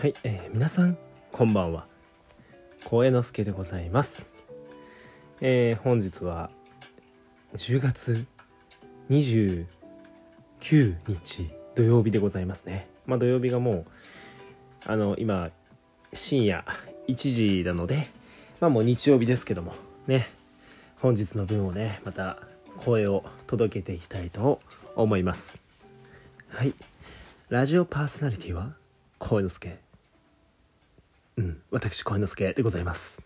はい、えー皆さんこんばんは。光栄之助でございます、えー本日は10月29日土曜日でございますね。まあ土曜日がもうあの今深夜1時なのでまあもう日曜日ですけどもね。本日の分をねまた声を届けていきたいと思います。はい。ラジオパーソナリティは声之助。うん。私声之助でございます。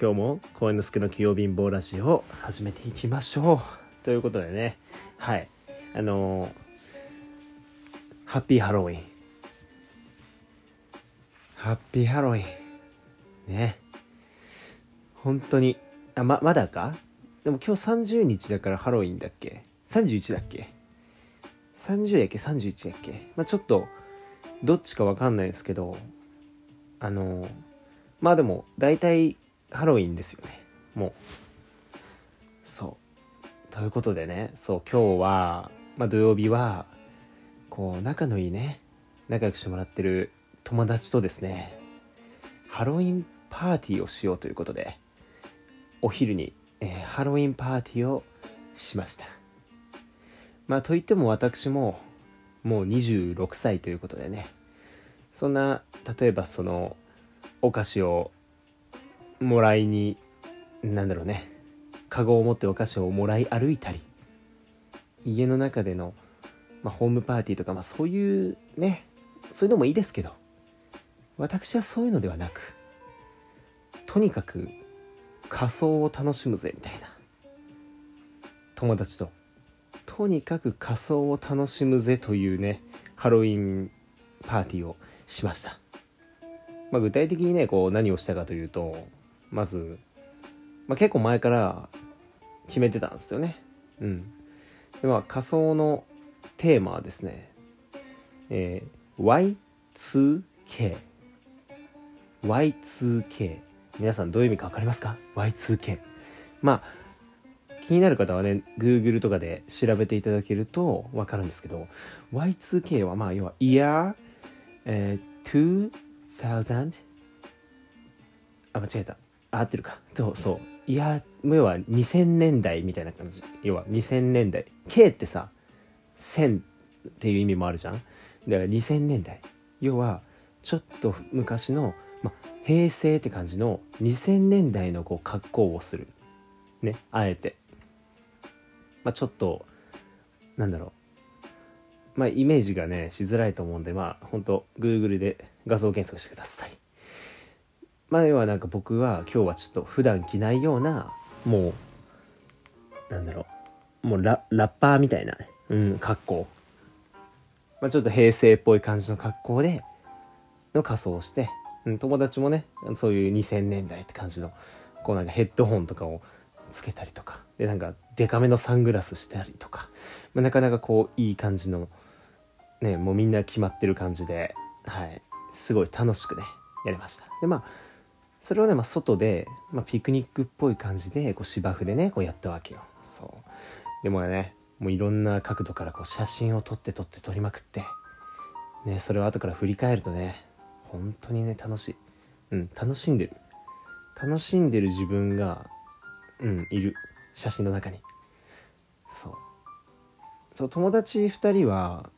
今日も声之助の器用貧乏ラジオを始めていきましょう。ということでね。はい。あのーハッピーハロウィンハッピーハロウィンね。本当に。あままだか？でも今日30日だからハロウィンだっけ？31だっけ？30やっけ？31やっけ？まあちょっとどっちかわかんないですけど。あのまあでも大体ハロウィンですよね。もう。そう。ということでねそう今日は、まあ、土曜日はこう仲のいいね仲良くしてもらってる友達とですねハロウィンパーティーをしようということでお昼に、えーハロウィンパーティーをしました。まあといっても私ももう26歳ということでねそんな例えばそのお菓子をもらいになんだろうね。カゴを持ってお菓子をもらい歩いたり家の中での、まあ、ホームパーティーとか、まあ、そういうねそういうのもいいですけど私はそういうのではなくとにかく仮装を楽しむぜみたいな。友達と。とにかく仮装を楽しむぜというねハロウィンパーティーをしました、まあ、具体的にねこう何をしたかというとまず、まあ、結構前から決めてたんですよね。うん。でまあ仮装のテーマはですねえー Y2K Y2K 皆さんどういう意味か分かりますか？Y2K まあ気になる方はね Google とかで調べていただけると分かるんですけど Y2K はまあ要は Year、えー、2000あ間違えた。合ってるか。そうそう。いや要は2000年代みたいな感じ。要は2000年代。K ってさ1000っていう意味もあるじゃん。だから2000年代。要はちょっと昔の、ま、平成って感じの2000年代のこう格好をする。ねあえて。まあちょっとなんだろう。まあイメージがねしづらいと思うんでまあ本当 Google で画像検索してください。まあ要はなんか僕は今日はちょっと普段着ないようなもうなんだろうもうラッパーみたいなねうん格好。まあちょっと平成っぽい感じの格好での仮装をして、うん、友達もねそういう2000年代って感じのこうなんかヘッドホンとかをつけたりとか。でなんかデカめのサングラスしたりとか、まあ、なかなかこういい感じのねもうみんな決まってる感じではい。すごい楽しくねやりました。でまあそれをね、まあ、外で、まあ、ピクニックっぽい感じでこう芝生でねこうやったわけよ。そう。でもねもういろんな角度からこう写真を撮って撮って撮りまくって。ねそれを後から振り返るとね本当にね楽しい。うん楽しんでる。楽しんでる自分がうんいる。写真の中に。そう。そう友達2人は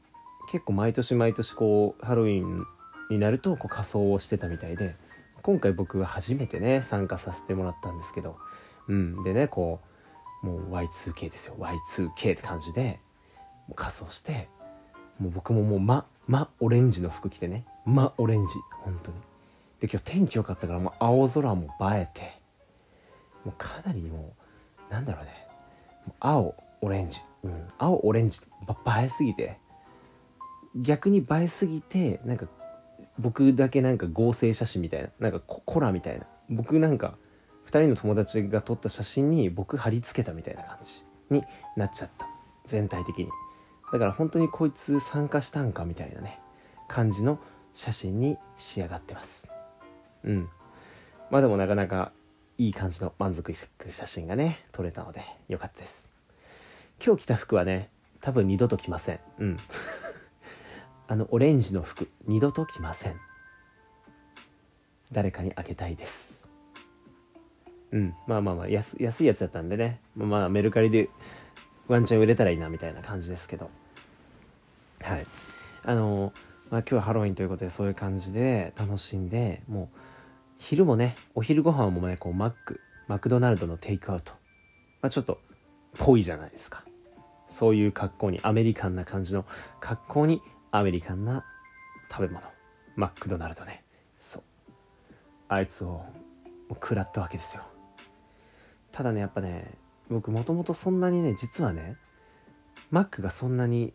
結構毎年毎年こうハロウィンになるとこう仮装をしてたみたいで今回僕は初めてね参加させてもらったんですけどうんでねこうもう Y2K ですよ。Y2K って感じで仮装してもう僕ももう真真オレンジの服着てね真オレンジ本当に。で今日天気良かったからもう青空も映えてもうかなりもうなんだろうねう青オレンジうん青オレンジ映えすぎて逆に映えすぎてなんか僕だけなんか合成写真みたいななんかココラみたいな。僕なんか2人の友達が撮った写真に僕貼り付けたみたいな感じになっちゃった。全体的に。だから本当にこいつ参加したんかみたいなね。感じの写真に仕上がってます。うん。まあでもなかなかいい感じの満足いく写真がね撮れたのでよかったです。今日着た服はね多分二度と着ません。うん。あのオレンジの服二度と着ません。誰かにあげたいです。うんまあまあまあ安安いやつだったんでね。まあメルカリでワンチャン売れたらいいなみたいな感じですけど。はい。あのまあ今日はハロウィンということでそういう感じで楽しんでもう昼もねお昼ご飯もねこうマックマクドナルドのテイクアウト。まあちょっとぽいじゃないですか。そういう格好にアメリカンな感じの格好にアメリカンな食べ物。マックドナルドね。そう。あいつを食らったわけですよ。ただねやっぱね僕もともとそんなにね実はねマックがそんなに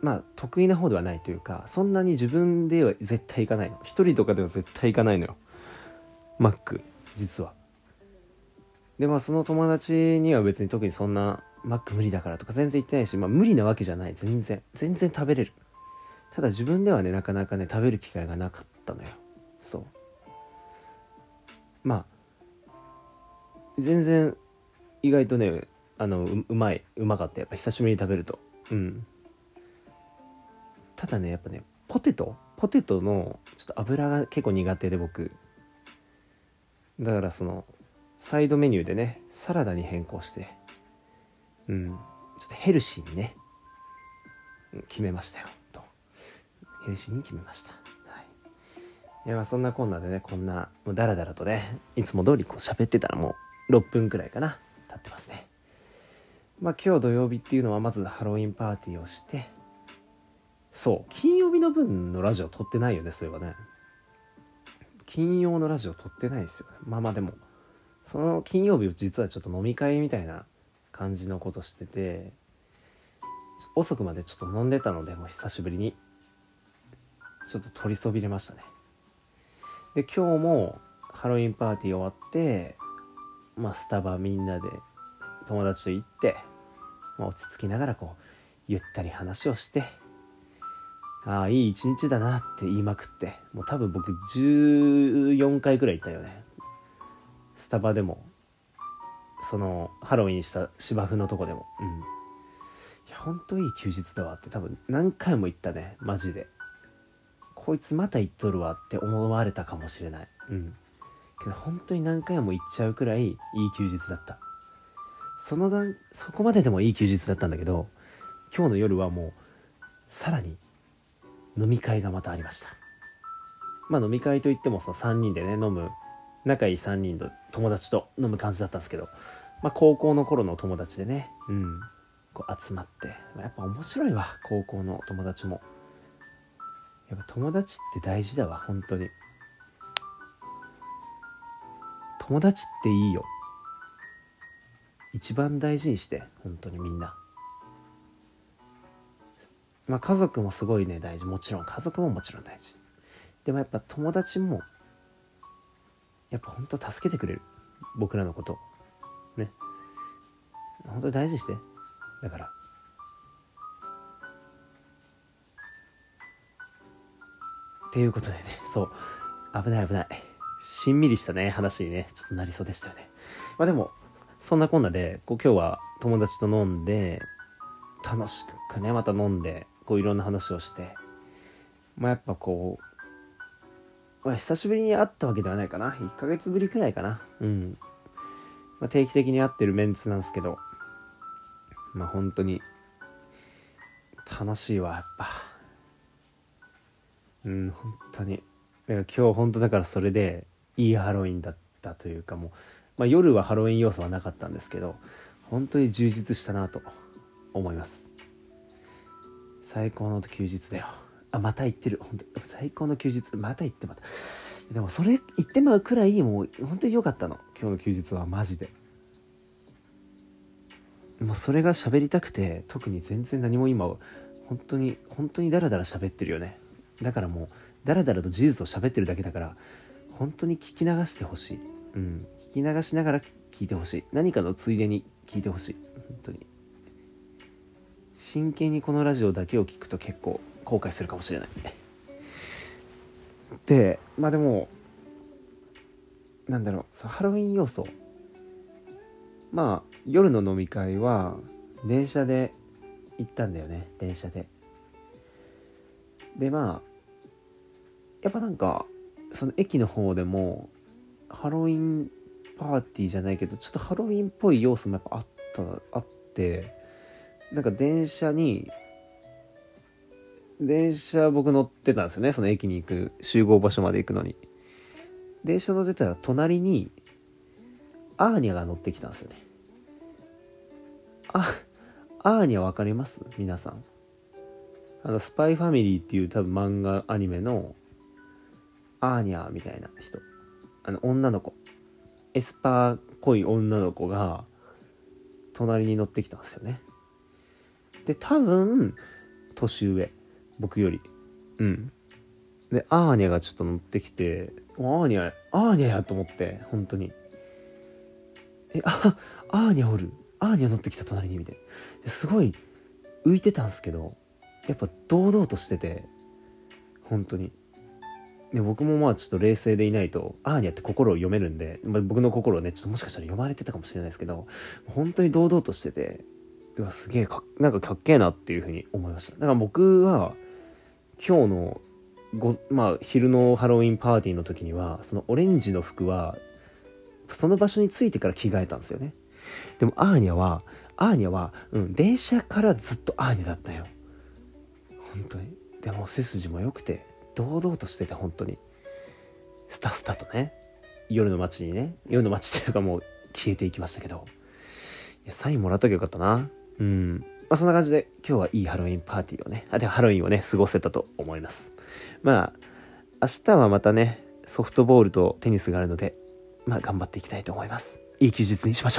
まあ得意な方ではないというかそんなに自分では絶対行かないの。一人とかでは絶対行かないのよ。マック実は。でまあその友達には別に特にそんなマック無理だからとか全然言ってないし、まあ無理なわけじゃない。全然。全然食べれる。ただ自分ではね、なかなかね、食べる機会がなかったのよ。そう。まあ、全然意外とね、あのう、うまい。うまかった。やっぱ久しぶりに食べると。うん。ただね、やっぱね、ポテト？ポテトのちょっと油が結構苦手で僕。だからその、サイドメニューでね、サラダに変更して、うん、ちょっとヘルシーにね、決めましたよ、と。ヘルシーに決めました。はい。いや、まあそんなこんなでね、こんな、もうダラダラとね、いつも通りこう喋ってたらもう6分くらいかな、経ってますね。まあ今日土曜日っていうのはまずハロウィンパーティーをして、そう、金曜日の分のラジオ撮ってないよね、そういえばね。金曜のラジオ撮ってないですよね。まあまあでも、その金曜日実はちょっと飲み会みたいな感じのことしてて遅くまでちょっと飲んでたのでもう久しぶりに。ちょっと取りそびれましたね。で今日もハロウィンパーティー終わってまあスタバみんなで友達と行って、まあ、落ち着きながらこうゆったり話をしてああいい一日だなって言いまくってもう多分僕14回くらい行ったよね。スタバでもそのハロウィンした芝生のとこでも。うん。いやほんといい休日だわって多分何回も言ったねマジで。こいつまた行っとるわって思われたかもしれない。うん。けど本当に何回も行っちゃうくらいいい休日だった。その段そこまででもいい休日だったんだけど今日の夜はもうさらに飲み会がまたありました。まあ飲み会といってもその3人でね飲む仲いい3人の友達と飲む感じだったんですけど、まあ、高校の頃の友達でね、うん、こう集まって、まあ、やっぱ面白いわ高校の友達も。やっぱ友達って大事だわ本当に。友達っていいよ。一番大事にして本当にみんな。まあ家族もすごいね大事。もちろん家族ももちろん大事。でもやっぱ友達もやっぱ本当助けてくれる僕らのことね。本当に大事にして。だから。っていうことでね。そう。危ない危ない。しんみりしたね。話にね。ちょっとなりそうでしたよね。まあでもそんなこんなでこう今日は友達と飲んで楽しくねまた飲んでこういろんな話をしてまあやっぱこうまあ、久しぶりに会ったわけではないかな。1ヶ月ぶりくらいかな。うん。まあ、定期的に会ってるメンツなんですけど、まあ本当に、楽しいわ、やっぱ。うん、本当に。今日本当だからそれで、いいハロウィンだったというかもう、まあ夜はハロウィン要素はなかったんですけど、本当に充実したなと思います。最高の休日だよ。あ、また行ってる。本当最高の休日。また行ってまた。でもそれ言ってまうくらいもう本当に良かったの。今日の休日はマジで。もうそれが喋りたくて、特に全然何も今、本当に、本当にダラダラ喋ってるよね。だからもう、ダラダラと事実を喋ってるだけだから、本当に聞き流してほしい。うん。聞き流しながら聞いてほしい。何かのついでに聞いてほしい。本当に。真剣にこのラジオだけを聞くと結構後悔するかもしれないでまあでもなんだろうハロウィン要素。まあ夜の飲み会は電車で行ったんだよね電車で。でまあやっぱなんかその駅の方でもハロウィンパーティーじゃないけどちょっとハロウィンっぽい要素もやっぱあったあってなんか電車に電車僕乗ってたんですよねその駅に行く集合場所まで行くのに。電車乗ってたら隣にアーニャが乗ってきたんですよね。あアーニャわかります？皆さん。あのスパイファミリーっていう多分漫画アニメのアーニャみたいな人。あの女の子。エスパーっぽい女の子が隣に乗ってきたんですよね。で多分年上。僕より。うん。でアーニャがちょっと乗ってきてアーニャアーニャやと思って本当に。えあアーニャおる。アーニャ乗ってきた隣にみたいな。すごい浮いてたんですけどやっぱ堂々としてて本当に。で僕もまあちょっと冷静でいないとアーニャって心を読めるんで、まあ、僕の心をねちょっともしかしたら読まれてたかもしれないですけど本当に堂々としててうわすげえかなんかかっけえなっていうふうに思いました。だから僕は今日のごまあ昼のハロウィンパーティーの時にはそのオレンジの服はその場所に着いてから着替えたんですよね。でもアーニャはアーニャはうん電車からずっとアーニャだったよ。本当に。でも背筋も良くて堂々としてて本当に。スタスタとね。夜の街にね。夜の街っていうかもう消えていきましたけど。いやサインもらっときゃよかったな。うん。まあそんな感じで今日はいいハロウィンパーティーをねあでハロウィンをね過ごせたと思います。まあ明日はまたねソフトボールとテニスがあるのでまあ頑張っていきたいと思います。いい休日にしましょう。